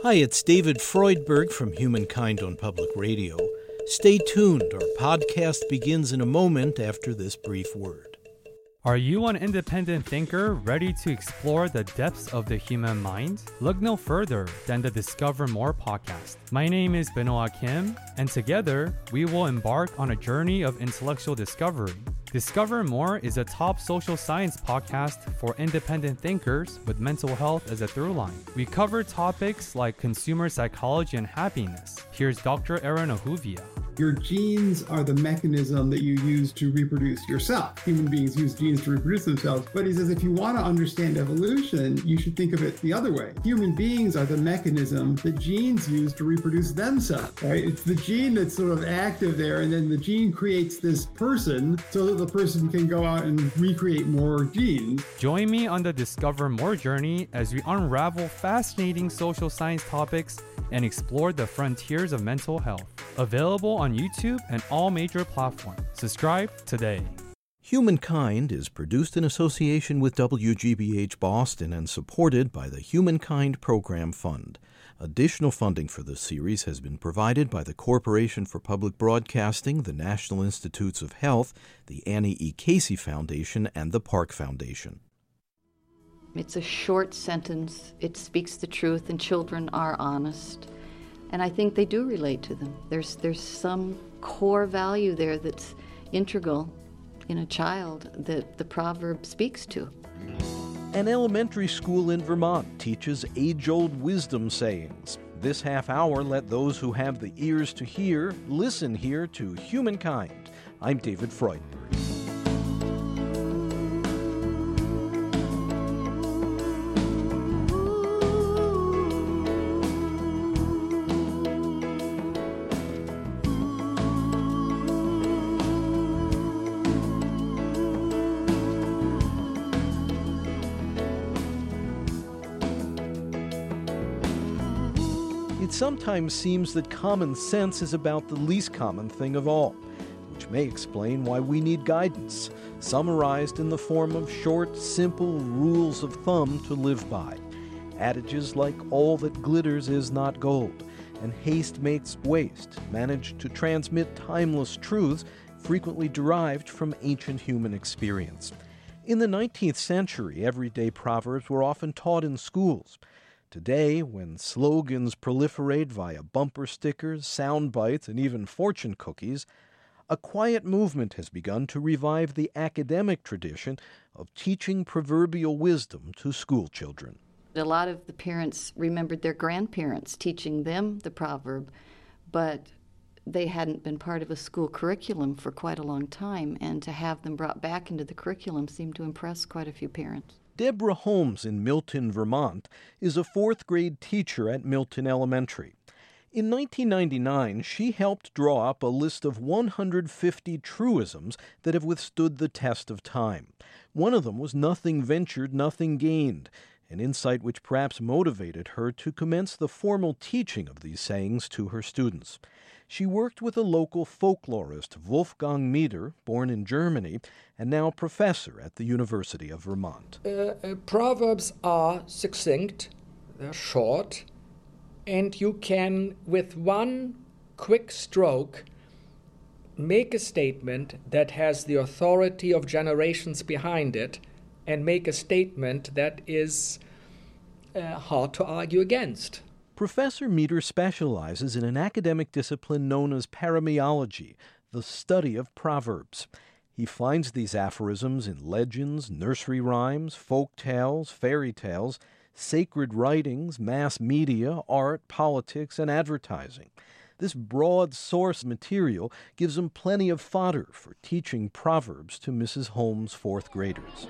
Hi, it's David Freudberg from Humankind on Public Radio. Stay tuned. Our podcast begins in a moment after this brief word. Are you an independent thinker ready to explore the depths of the human mind? Look no further than the Discover More podcast. My name is Benoit Kim, and together we will embark on a journey of intellectual discovery. Discover More is a top social science podcast for independent thinkers with mental health as a through line. We cover topics like consumer psychology and happiness. Here's Dr. Aaron Ahuvia. Your genes are the mechanism that you use to reproduce yourself. Human beings use genes to reproduce themselves. But he says if you want to understand evolution, you should think of it the other way. Human beings are the mechanism that genes use to reproduce themselves, right? It's the gene that's sort of active there, and then the gene creates this person so that the person can go out and recreate more genes. Join me on the Discover More journey as we unravel fascinating social science topics and explore the frontiers of mental health. Available on YouTube and all major platforms. Subscribe today. Humankind is produced in association with WGBH Boston and supported by the Humankind Program Fund. Additional funding for this series has been provided by the Corporation for Public Broadcasting, the National Institutes of Health, the Annie E. Casey Foundation, and the Park Foundation. It's a short sentence. It speaks the truth, and children are honest. And I think they do relate to them. There's, there's some core value there that's integral in a child that the proverb speaks to. An elementary school in Vermont teaches age old wisdom sayings. This half hour, let those who have the ears to hear listen here to Humankind. I'm David Freudberg. Sometimes seems that common sense is about the least common thing of all, which may explain why we need guidance, summarized in the form of short, simple rules of thumb to live by. Adages like all that glitters is not gold, and haste makes waste manage to transmit timeless truths frequently derived from ancient human experience. In the 19th century, everyday proverbs were often taught in schools. Today, when slogans proliferate via bumper stickers, sound bites, and even fortune cookies, a quiet movement has begun to revive the academic tradition of teaching proverbial wisdom to school children. A lot of the parents remembered their grandparents teaching them the proverb, but they hadn't been part of a school curriculum for quite a long time, and to have them brought back into the curriculum seemed to impress quite a few parents. Deborah Holmes in Milton, Vermont, is a fourth grade teacher at Milton Elementary. In 1999, she helped draw up a list of 150 truisms that have withstood the test of time. One of them was nothing ventured, nothing gained, an insight which perhaps motivated her to commence the formal teaching of these sayings to her students. She worked with a local folklorist, Wolfgang Mieder, born in Germany, and now professor at the University of Vermont. Uh, uh, proverbs are succinct, they're short, and you can, with one quick stroke, make a statement that has the authority of generations behind it and make a statement that is uh, hard to argue against. Professor Mieder specializes in an academic discipline known as paremiology, the study of proverbs. He finds these aphorisms in legends, nursery rhymes, folk tales, fairy tales, sacred writings, mass media, art, politics, and advertising. This broad source material gives him plenty of fodder for teaching proverbs to Mrs. Holmes' fourth graders.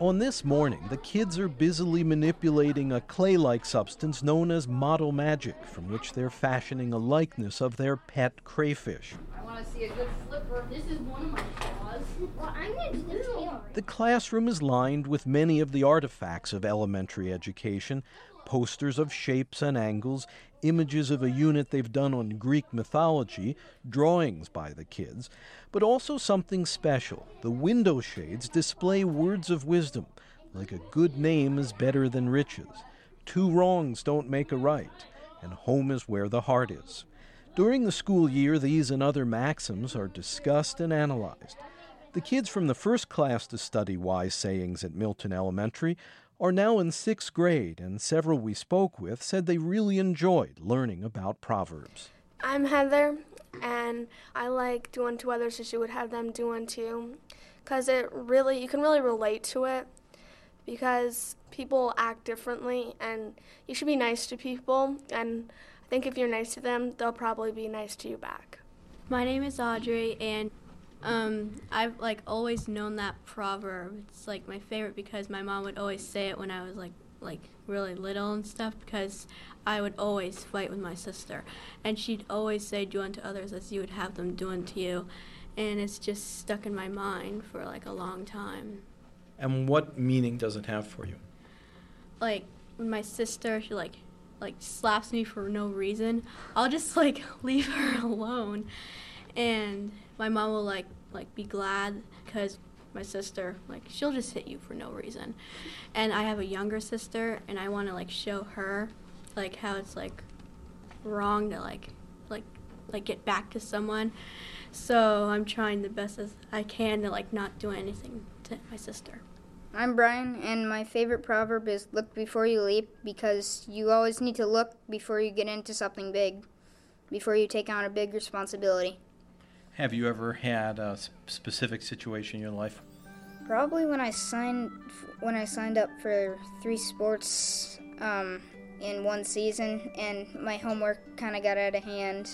On this morning, the kids are busily manipulating a clay like substance known as model magic, from which they're fashioning a likeness of their pet crayfish. I want to see a good flipper. This is one of my claws. Well, I'm going to do the tail. The classroom is lined with many of the artifacts of elementary education posters of shapes and angles, images of a unit they've done on Greek mythology, drawings by the kids, but also something special. The window shades display words of wisdom, like a good name is better than riches. two wrongs don't make a right, and home is where the heart is. During the school year, these and other maxims are discussed and analyzed. The kids from the first class to study wise sayings at Milton Elementary are now in sixth grade, and several we spoke with said they really enjoyed learning about Proverbs. I'm Heather, and I like do unto others as you would have them do unto you, because it really you can really relate to it, because people act differently, and you should be nice to people, and I think if you're nice to them, they'll probably be nice to you back. My name is Audrey, and um, I've like always known that proverb. It's like my favorite because my mom would always say it when I was like like really little and stuff because I would always fight with my sister, and she'd always say, "Do unto others as you would have them do unto you," and it's just stuck in my mind for like a long time. And what meaning does it have for you? Like when my sister, she like like slaps me for no reason, I'll just like leave her alone, and my mom will like like be glad because my sister like she'll just hit you for no reason. And i have a younger sister and i want to like show her like how it's like wrong to like like like get back to someone. So i'm trying the best as i can to like not do anything to my sister. I'm Brian, and my favorite proverb is look before you leap because you always need to look before you get into something big, before you take on a big responsibility. Have you ever had a specific situation in your life? Probably when I signed when I signed up for three sports um, in one season, and my homework kind of got out of hand,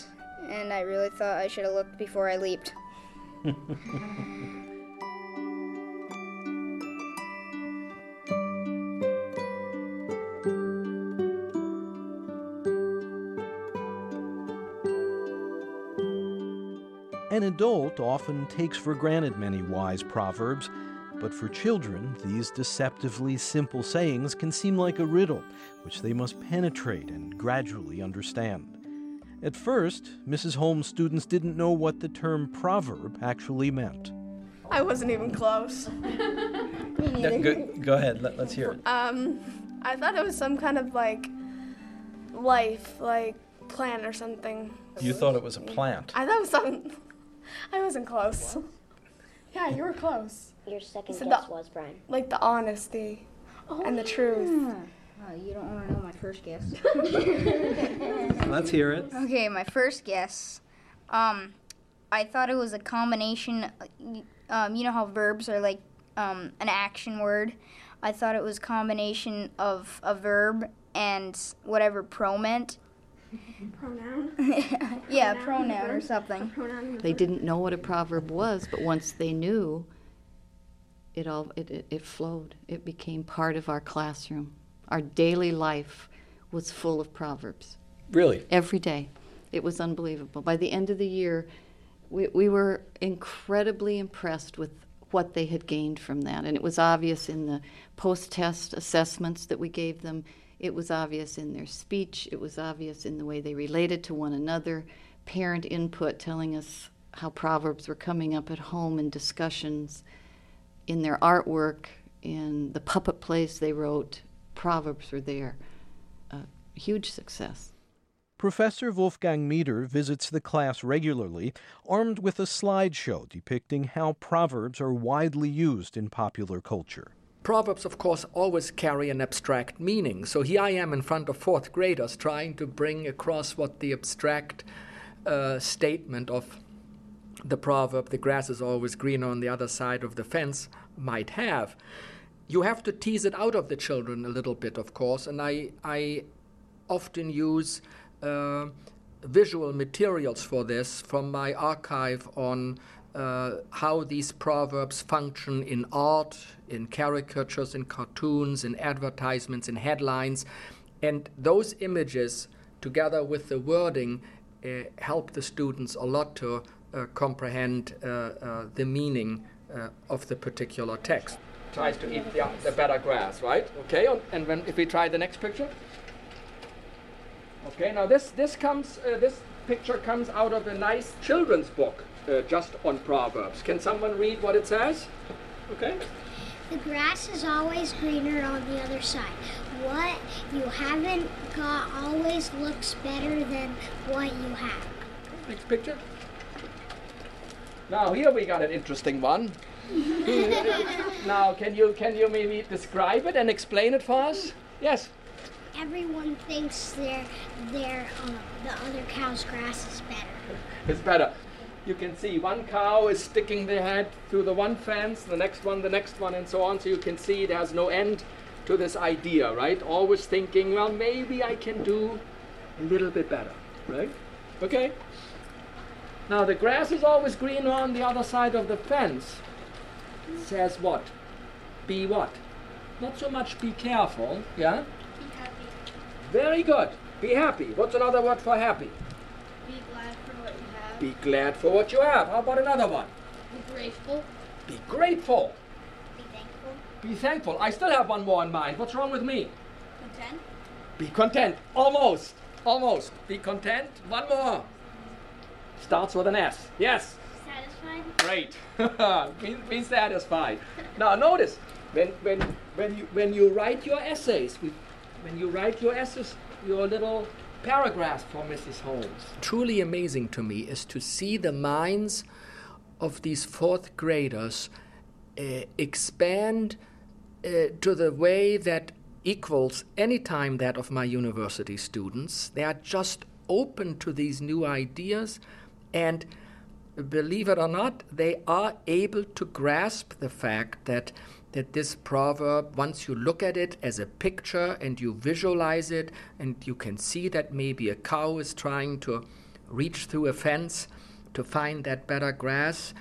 and I really thought I should have looked before I leaped. An adult often takes for granted many wise proverbs, but for children, these deceptively simple sayings can seem like a riddle, which they must penetrate and gradually understand. At first, Mrs. Holmes' students didn't know what the term proverb actually meant. I wasn't even close. Yeah, go, go ahead, let, us hear it. Um, I thought it was some kind of like life, like plant or something. You thought it was a plant. I thought it was something. I wasn't close. Yeah, you were close. Your second So guess the- was Brian. Like the honesty and the truth. Uh, you don't want to know my first guess. Let's hear it. Okay, my first guess. Um, I thought it was a combination. Um, you know how verbs are like um, an action word. I thought it was combination of a verb and whatever pro meant. Pronoun. yeah, Pronoun, pronoun or something. Pronoun. They didn't know what a proverb was, but once they knew, it all it, it, it flowed. It became part of our classroom. Our daily life was full of proverbs Really? every day. It was unbelievable. By the end of the year, we, we were incredibly impressed with what they had gained from that. And it was obvious in the post test assessments that we gave them. It was obvious in their speech. It was obvious in the way they related to one another. Parent input telling us how proverbs were coming up at home in discussions, in their artwork, in the puppet plays they wrote. Proverbs were there. A huge success. Professor Wolfgang Mieder visits the class regularly, armed with a slideshow depicting how proverbs are widely used in popular culture. Proverbs, of course, always carry an abstract meaning. So here I am in front of fourth graders trying to bring across what the abstract uh, statement of the proverb, the grass is always greener on the other side of the fence, might have. You have to tease it out of the children a little bit, of course, and I, I often use uh, visual materials for this from my archive on uh, how these proverbs function in art, in caricatures, in cartoons, in advertisements, in headlines. And those images, together with the wording, uh, help the students a lot to uh, comprehend uh, uh, the meaning of the particular text. Tries to eat the, the better grass, right? Okay, and when, if we try the next picture. Okay, now this this comes uh, this picture comes out of a nice children's book uh, just on proverbs. Can someone read what it says? Okay. The grass is always greener on the other side. what you haven't got always looks better than what you have. Next picture. Now here we got an interesting one. now can you can you maybe describe it and explain it for us? Yes. Everyone thinks their their uh, the other cow's grass is better. It's better. You can see one cow is sticking their head through the one fence, the next one, the next one, and so on. So you can see there's no end to this idea, right? Always thinking, well, maybe I can do a little bit better, right? Okay? Now, the grass is always greener on the other side of the fence. Says what? Be what? Not so much be careful, yeah? Very good. Be happy. What's another word for happy? Be glad for what you have. Be glad for what you have. How about another one? Be grateful. Be grateful. Be thankful. Be thankful. I still have one more in mind. What's wrong with me? Content. Be content. Almost. Almost. Be content. One more. Starts with an S. Yes. Satisfied. Great. be, be satisfied. Now notice when when when you when you write your essays, we- when you write your essays, your little paragraphs for Mrs. Holmes. Truly amazing to me is to see the minds of these fourth graders uh, expand uh, to the way that equals any time that of my university students. They are just open to these new ideas and believe it or not, they are able to grasp the fact that that this proverb, once you look at it as a picture and you visualize it, and you can see that maybe a cow is trying to reach through a fence to find that better grass,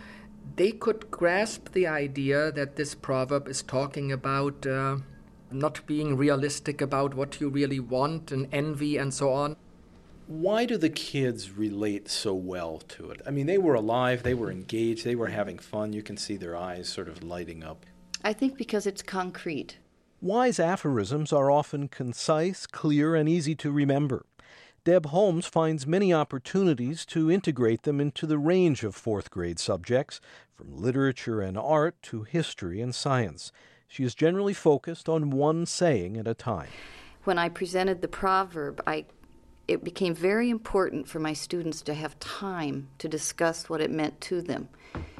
they could grasp the idea that this proverb is talking about uh, not being realistic about what you really want and envy and so on. Why do the kids relate so well to it? I mean, they were alive, they were engaged, they were having fun. You can see their eyes sort of lighting up. I think because it's concrete. Wise aphorisms are often concise, clear, and easy to remember. Deb Holmes finds many opportunities to integrate them into the range of fourth grade subjects, from literature and art to history and science. She is generally focused on one saying at a time. When I presented the proverb, I it became very important for my students to have time to discuss what it meant to them.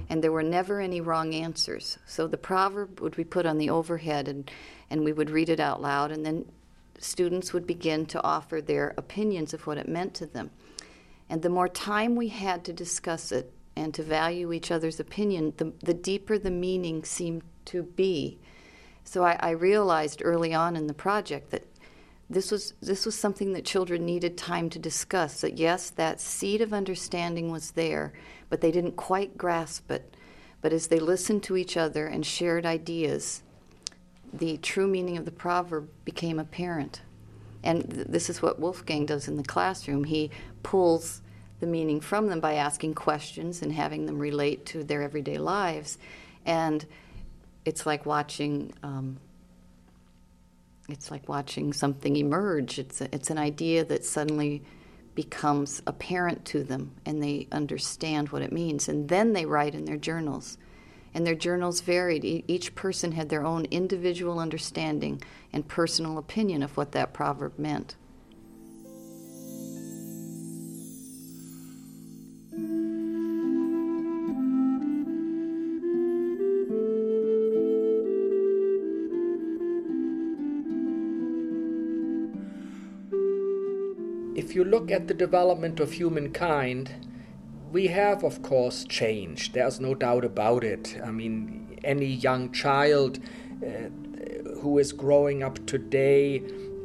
And there were never any wrong answers. So the proverb would be put on the overhead and, and we would read it out loud, and then students would begin to offer their opinions of what it meant to them. And the more time we had to discuss it and to value each other's opinion, the, the deeper the meaning seemed to be. So I, I realized early on in the project that this was this was something that children needed time to discuss that yes that seed of understanding was there but they didn't quite grasp it. But as they listened to each other and shared ideas the true meaning of the proverb became apparent. And th- this is what wolfgang does in the classroom. He pulls the meaning from them by asking questions and having them relate to their everyday lives. And it's like watching um, it's like watching something emerge. It's a, it's an idea that suddenly becomes apparent to them, and they understand what it means, and then they write in their journals. And their journals varied. E- each person had their own individual understanding and personal opinion of what that proverb meant. If you look at the development of humankind, we have, of course, changed. There's no doubt about it. I mean, any young child uh, who is growing up today,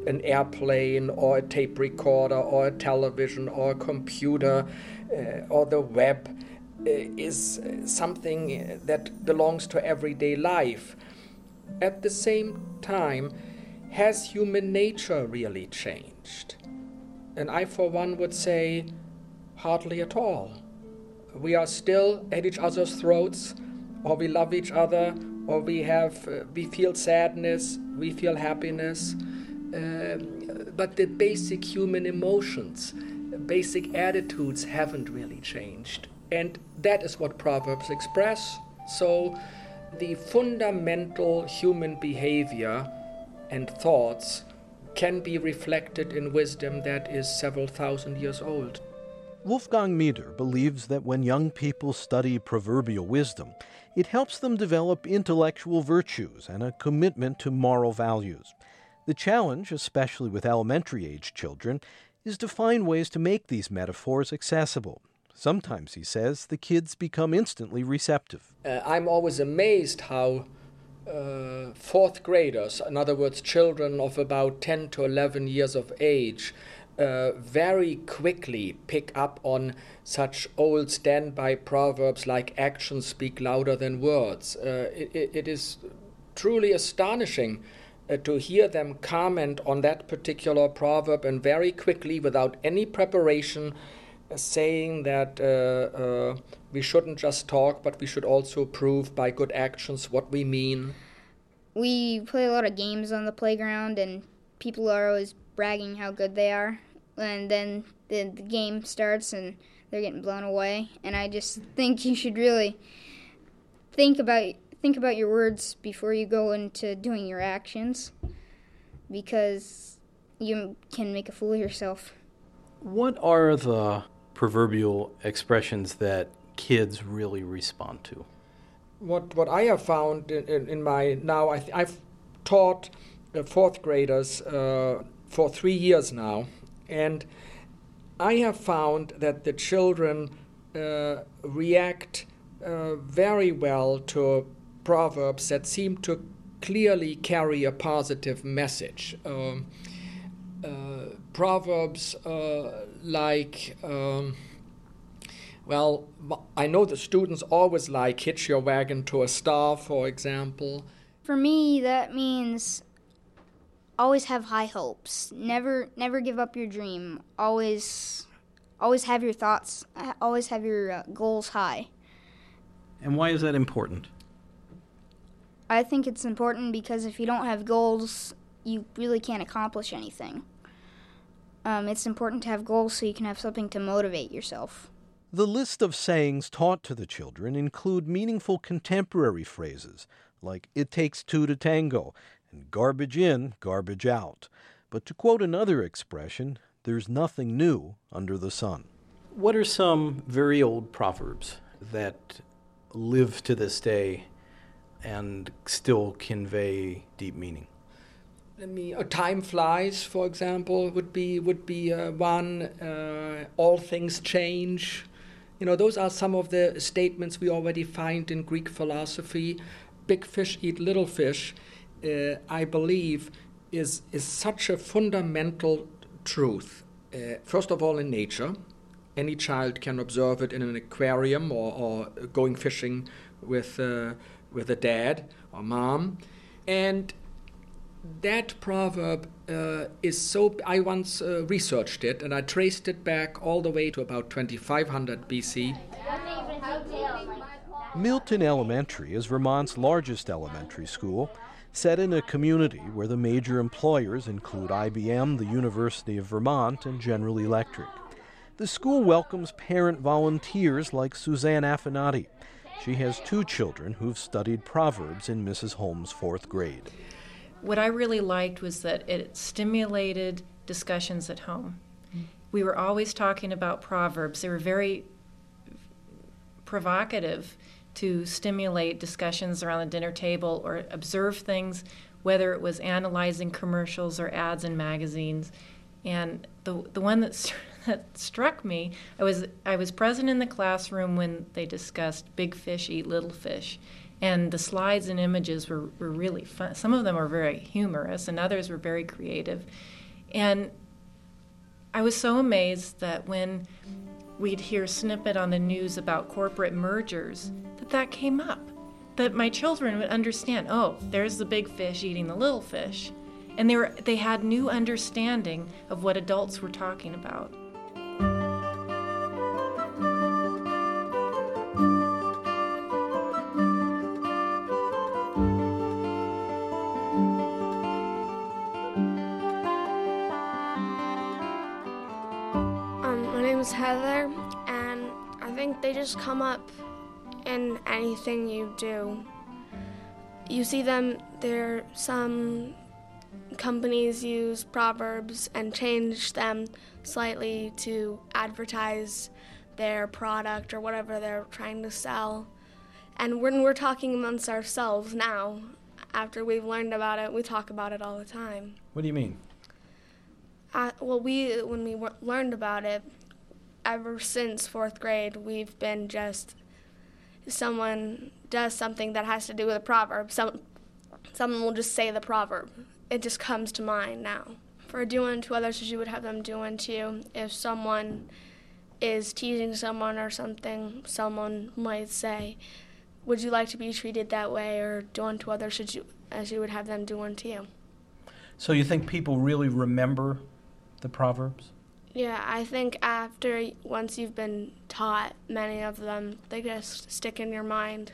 an airplane or a tape recorder or a television or a computer uh, or the web uh, is something that belongs to everyday life. At the same time, has human nature really changed? And I, for one, would say hardly at all. We are still at each other's throats, or we love each other, or we have, uh, we feel sadness, we feel happiness. Um, but the basic human emotions, basic attitudes haven't really changed. And that is what Proverbs express. So the fundamental human behavior and thoughts can be reflected in wisdom that is several thousand years old. Wolfgang Mieder believes that when young people study proverbial wisdom, it helps them develop intellectual virtues and a commitment to moral values. The challenge, especially with elementary age children, is to find ways to make these metaphors accessible. Sometimes, he says, the kids become instantly receptive. Uh, I'm always amazed how uh, fourth graders, in other words, children of about 10 to 11 years of age, uh, very quickly pick up on such old standby proverbs like actions speak louder than words. Uh, it, it is truly astonishing uh, to hear them comment on that particular proverb and very quickly, without any preparation, saying that uh, uh, we shouldn't just talk, but we should also prove by good actions what we mean. We play a lot of games on the playground, and people are always bragging how good they are and then the, the game starts and they're getting blown away. And I just think you should really think about think about your words before you go into doing your actions, because you can make a fool of yourself. What are the proverbial expressions that kids really respond to? What what I have found in, in, in my now I have taught uh, fourth graders uh, for three years now, and I have found that the children uh, react uh, very well to proverbs that seem to clearly carry a positive message. Um, proverbs uh, like, um, well, I know the students always like hitch your wagon to a star, for example. For me, that means always have high hopes. Never never give up your dream. Always always have your thoughts, always have your uh, goals high. And why is that important? I think it's important because if you don't have goals, you really can't accomplish anything. Um, it's important to have goals so you can have something to motivate yourself. The list of sayings taught to the children include meaningful contemporary phrases like it takes two to tango and garbage in, garbage out. But to quote another expression, there's nothing new under the sun. What are some very old proverbs that live to this day and still convey deep meaning? I mean, uh, time flies, for example, would be would be uh, one. Uh, all things change. You know, those are some of the statements we already find in Greek philosophy. Big fish eat little fish uh, I believe, is, is such a fundamental truth. Uh, first of all, in nature, any child can observe it in an aquarium or, or going fishing with, uh, with a dad or mom. And that proverb uh, is so. I once uh, researched it and I traced it back all the way to about 2500 BC. Milton Elementary is Vermont's largest elementary school set in a community where the major employers include IBM, the University of Vermont, and General Electric. The school welcomes parent volunteers like Suzanne Affinati. She has two children who've studied Proverbs in Mrs. Holmes' fourth grade. What I really liked was that it stimulated discussions at home. Mm-hmm. We were always talking about Proverbs. They were very provocative to stimulate discussions around the dinner table or observe things, whether it was analyzing commercials or ads in magazines. And the the one that, that struck me, I was I was present in the classroom when they discussed big fish eat little fish, and the slides and images were, were really fun. Some of them were very humorous, and others were very creative. And I was so amazed that when we'd hear snippet on the news about corporate mergers, that that came up. That my children would understand, oh, there's the big fish eating the little fish. And they, were, they had new understanding of what adults were talking about. Name is Heather, and I think they just come up in anything you do. You see them, there some companies use proverbs and change them slightly to advertise their product or whatever they're trying to sell. And when we're talking amongst ourselves now, after we've learned about it, we talk about it all the time. What do you mean? Uh, well, we when we w- learned about it, ever since fourth grade, we've been just someone does something that has to do with a proverb. Some someone will just say the proverb. It just comes to mind now. For do unto others as you would have them do unto you. If someone is teasing someone or something, someone might say, "Would you like to be treated that way?" or "Do unto others as you as you would have them do unto you." So you think people really remember the proverbs? Yeah, I think after once you've been taught many of them, they just stick in your mind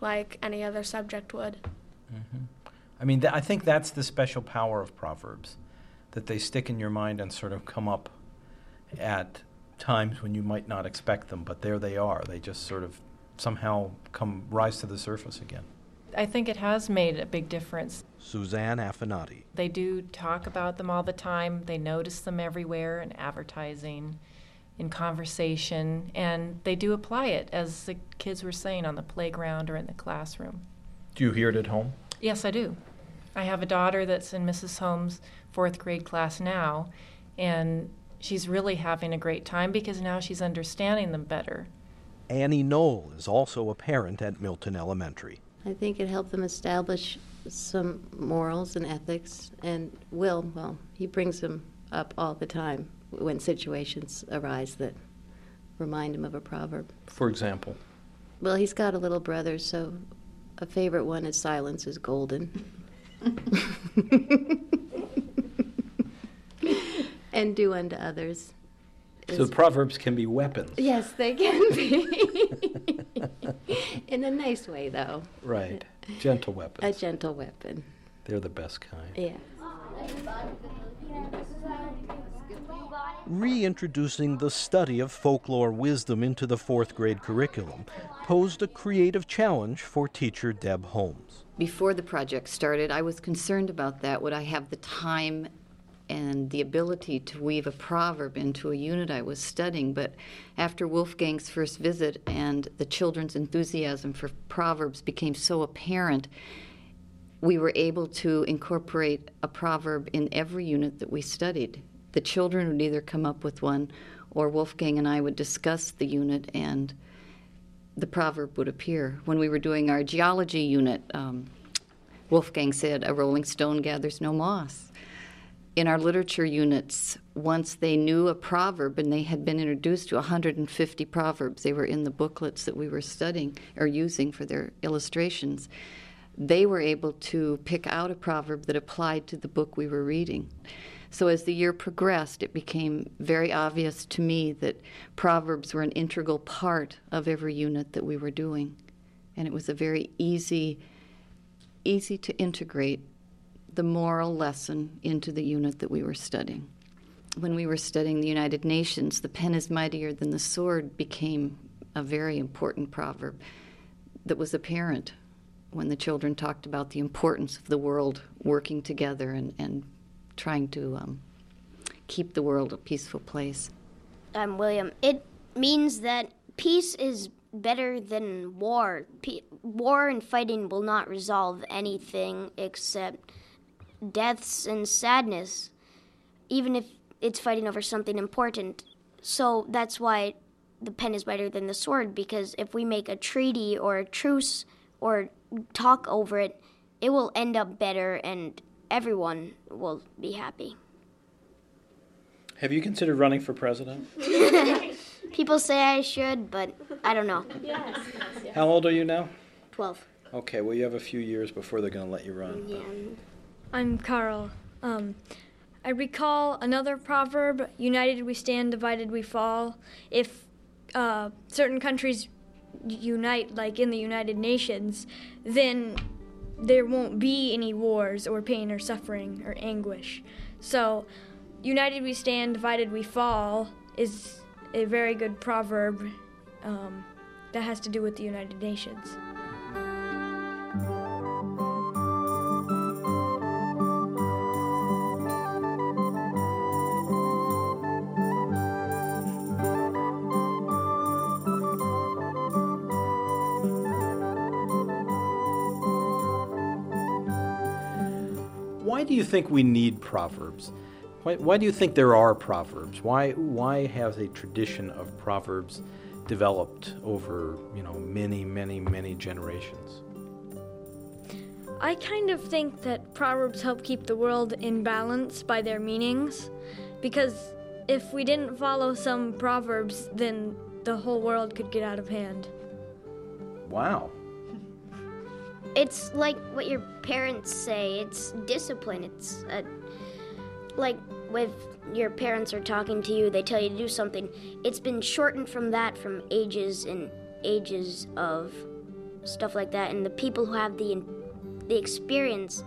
like any other subject would. Mm-hmm. I mean, th- I think that's the special power of proverbs, that they stick in your mind and sort of come up at times when you might not expect them, but there they are. They just sort of somehow come rise to the surface again. I think it has made a big difference. Suzanne Affinati. They do talk about them all the time. They notice them everywhere in advertising, in conversation, and they do apply it, as the kids were saying, on the playground or in the classroom. Do you hear it at home? Yes, I do. I have a daughter that's in Mrs. Holmes' fourth grade class now, and she's really having a great time because now she's understanding them better. Annie Knoll is also a parent at Milton Elementary. I think it helped them establish some morals and ethics. And Will, well, he brings them up all the time when situations arise that remind him of a proverb. For example? Well, he's got a little brother, so a favorite one is silence is golden. and do unto others. So proverbs can be weapons. Yes, they can be. In a nice way, though. Right. Gentle weapons. A gentle weapon. They're the best kind. Yeah. Reintroducing the study of folklore wisdom into the fourth grade curriculum posed a creative challenge for teacher Deb Holmes. Before the project started, I was concerned about that. Would I have the time and the ability to weave a proverb into a unit I was studying. But after Wolfgang's first visit and the children's enthusiasm for proverbs became so apparent, we were able to incorporate a proverb in every unit that we studied. The children would either come up with one, or Wolfgang and I would discuss the unit, and the proverb would appear. When we were doing our geology unit, um, Wolfgang said, A rolling stone gathers no moss in our literature units, once they knew a proverb and they had been introduced to 150 proverbs, they were in the booklets that we were studying or using for their illustrations, they were able to pick out a proverb that applied to the book we were reading. So as the year progressed, it became very obvious to me that proverbs were an integral part of every unit that we were doing. And it was a very easy easy to integrate the moral lesson into the unit that we were studying. When we were studying the United Nations, the pen is mightier than the sword became a very important proverb that was apparent when the children talked about the importance of the world working together and, and trying to um, keep the world a peaceful place. I'm William. It means that peace is better than war. War and fighting will not resolve anything except deaths and sadness, even if it's fighting over something important. So that's why the pen is better than the sword, because if we make a treaty or a truce or talk over it, it will end up better and everyone will be happy. Have you considered running for president? People say I should, but I don't know. Yes. How old are you now? 12. Okay, well, you have a few years before they're going to let you run. Yeah. I'm Carl. Um, I recall another proverb United we stand, divided we fall. If uh, certain countries unite, like in the United Nations, then there won't be any wars or pain or suffering or anguish. So, United we stand, divided we fall is a very good proverb um, that has to do with the United Nations. You think we need proverbs? Why, why do you think there are proverbs? Why, why has a tradition of proverbs developed over you know many, many, many generations? I kind of think that proverbs help keep the world in balance by their meanings, because if we didn't follow some proverbs, then the whole world could get out of hand. Wow. It's like what your parents say. It's discipline. It's a, like with your parents are talking to you, they tell you to do something. It's been shortened from that from ages and ages of stuff like that. And the people who have the the experience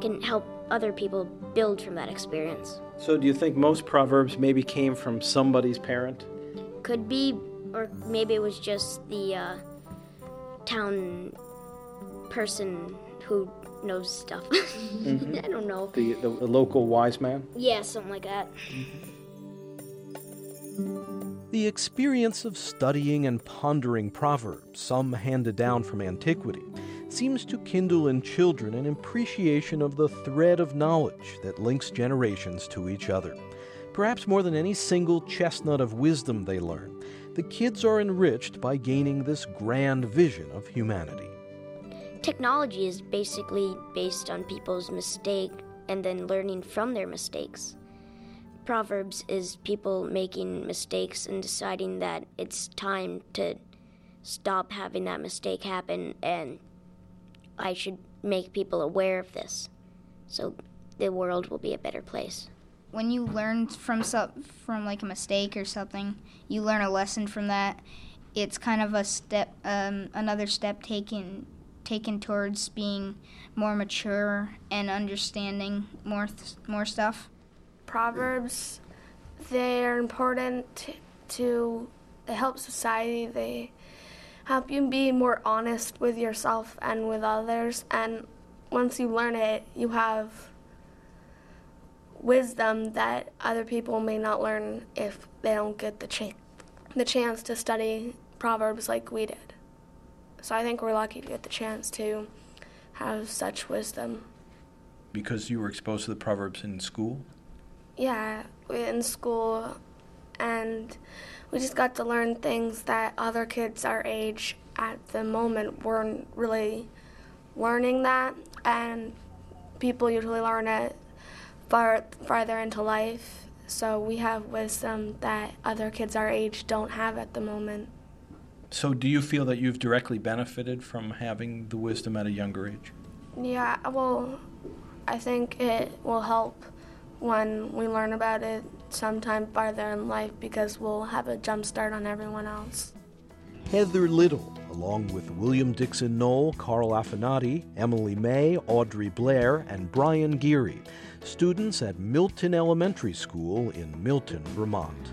can help other people build from that experience. So, do you think most proverbs maybe came from somebody's parent? Could be, or maybe it was just the uh, town person who knows stuff. Mhm. I don't know. The, the, the local wise man? Yeah, something like that. The experience of studying and pondering proverbs, some handed down from antiquity, seems to kindle in children an appreciation of the thread of knowledge that links generations to each other. Perhaps more than any single chestnut of wisdom they learn, the kids are enriched by gaining this grand vision of humanity. Technology is basically based on people's mistake and then learning from their mistakes. Proverbs is people making mistakes and deciding that it's time to stop having that mistake happen and I should make people aware of this so the world will be a better place. When you learn from some, from like a mistake or something, you learn a lesson from that. It's kind of a step, um, another step taken taken towards being more mature and understanding more th- more stuff. Proverbs, they are important to help society. They help you be more honest with yourself and with others. And once you learn it, you have wisdom that other people may not learn if they don't get the chance the chance to study proverbs like we did. So I think we're lucky to get the chance to have such wisdom. Because you were exposed to the proverbs in school? Yeah, we in school, and we just got to learn things that other kids our age at the moment weren't really learning that, and people usually learn it far farther into life. So we have wisdom that other kids our age don't have at the moment. So, do you feel that you've directly benefited from having the wisdom at a younger age? Yeah, well, I think it will help when we learn about it sometime farther in life because we'll have a jump start on everyone else. Heather Little, along with William Dixon Knoll, Carl Affinati, Emily May, Audrey Blair, and Brian Geary, students at Milton Elementary School in Milton, Vermont.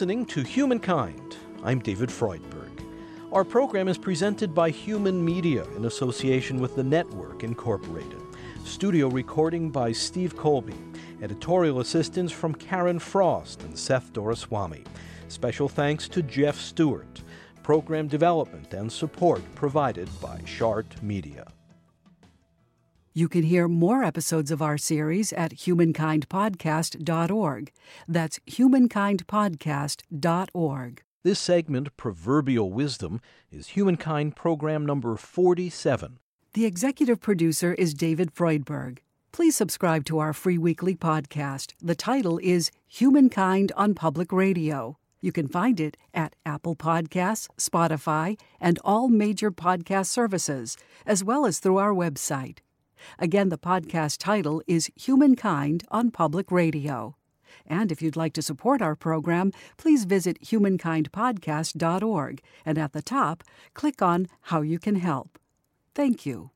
Listening to Humankind. I'm David Freudberg. Our program is presented by Human Media in association with The Network Incorporated. Studio recording by Steve Colby. Editorial assistance from Karen Frost and Seth Doraswamy. Special thanks to Jeff Stewart. Program development and support provided by Shart Media. You can hear more episodes of our series at humankindpodcast.org. That's humankindpodcast.org. This segment, Proverbial Wisdom, is Humankind Program number 47. The executive producer is David Freudberg. Please subscribe to our free weekly podcast. The title is Humankind on Public Radio. You can find it at Apple Podcasts, Spotify, and all major podcast services, as well as through our website. Again, the podcast title is Humankind on Public Radio. And if you'd like to support our program, please visit humankindpodcast.org and at the top, click on How You Can Help. Thank you.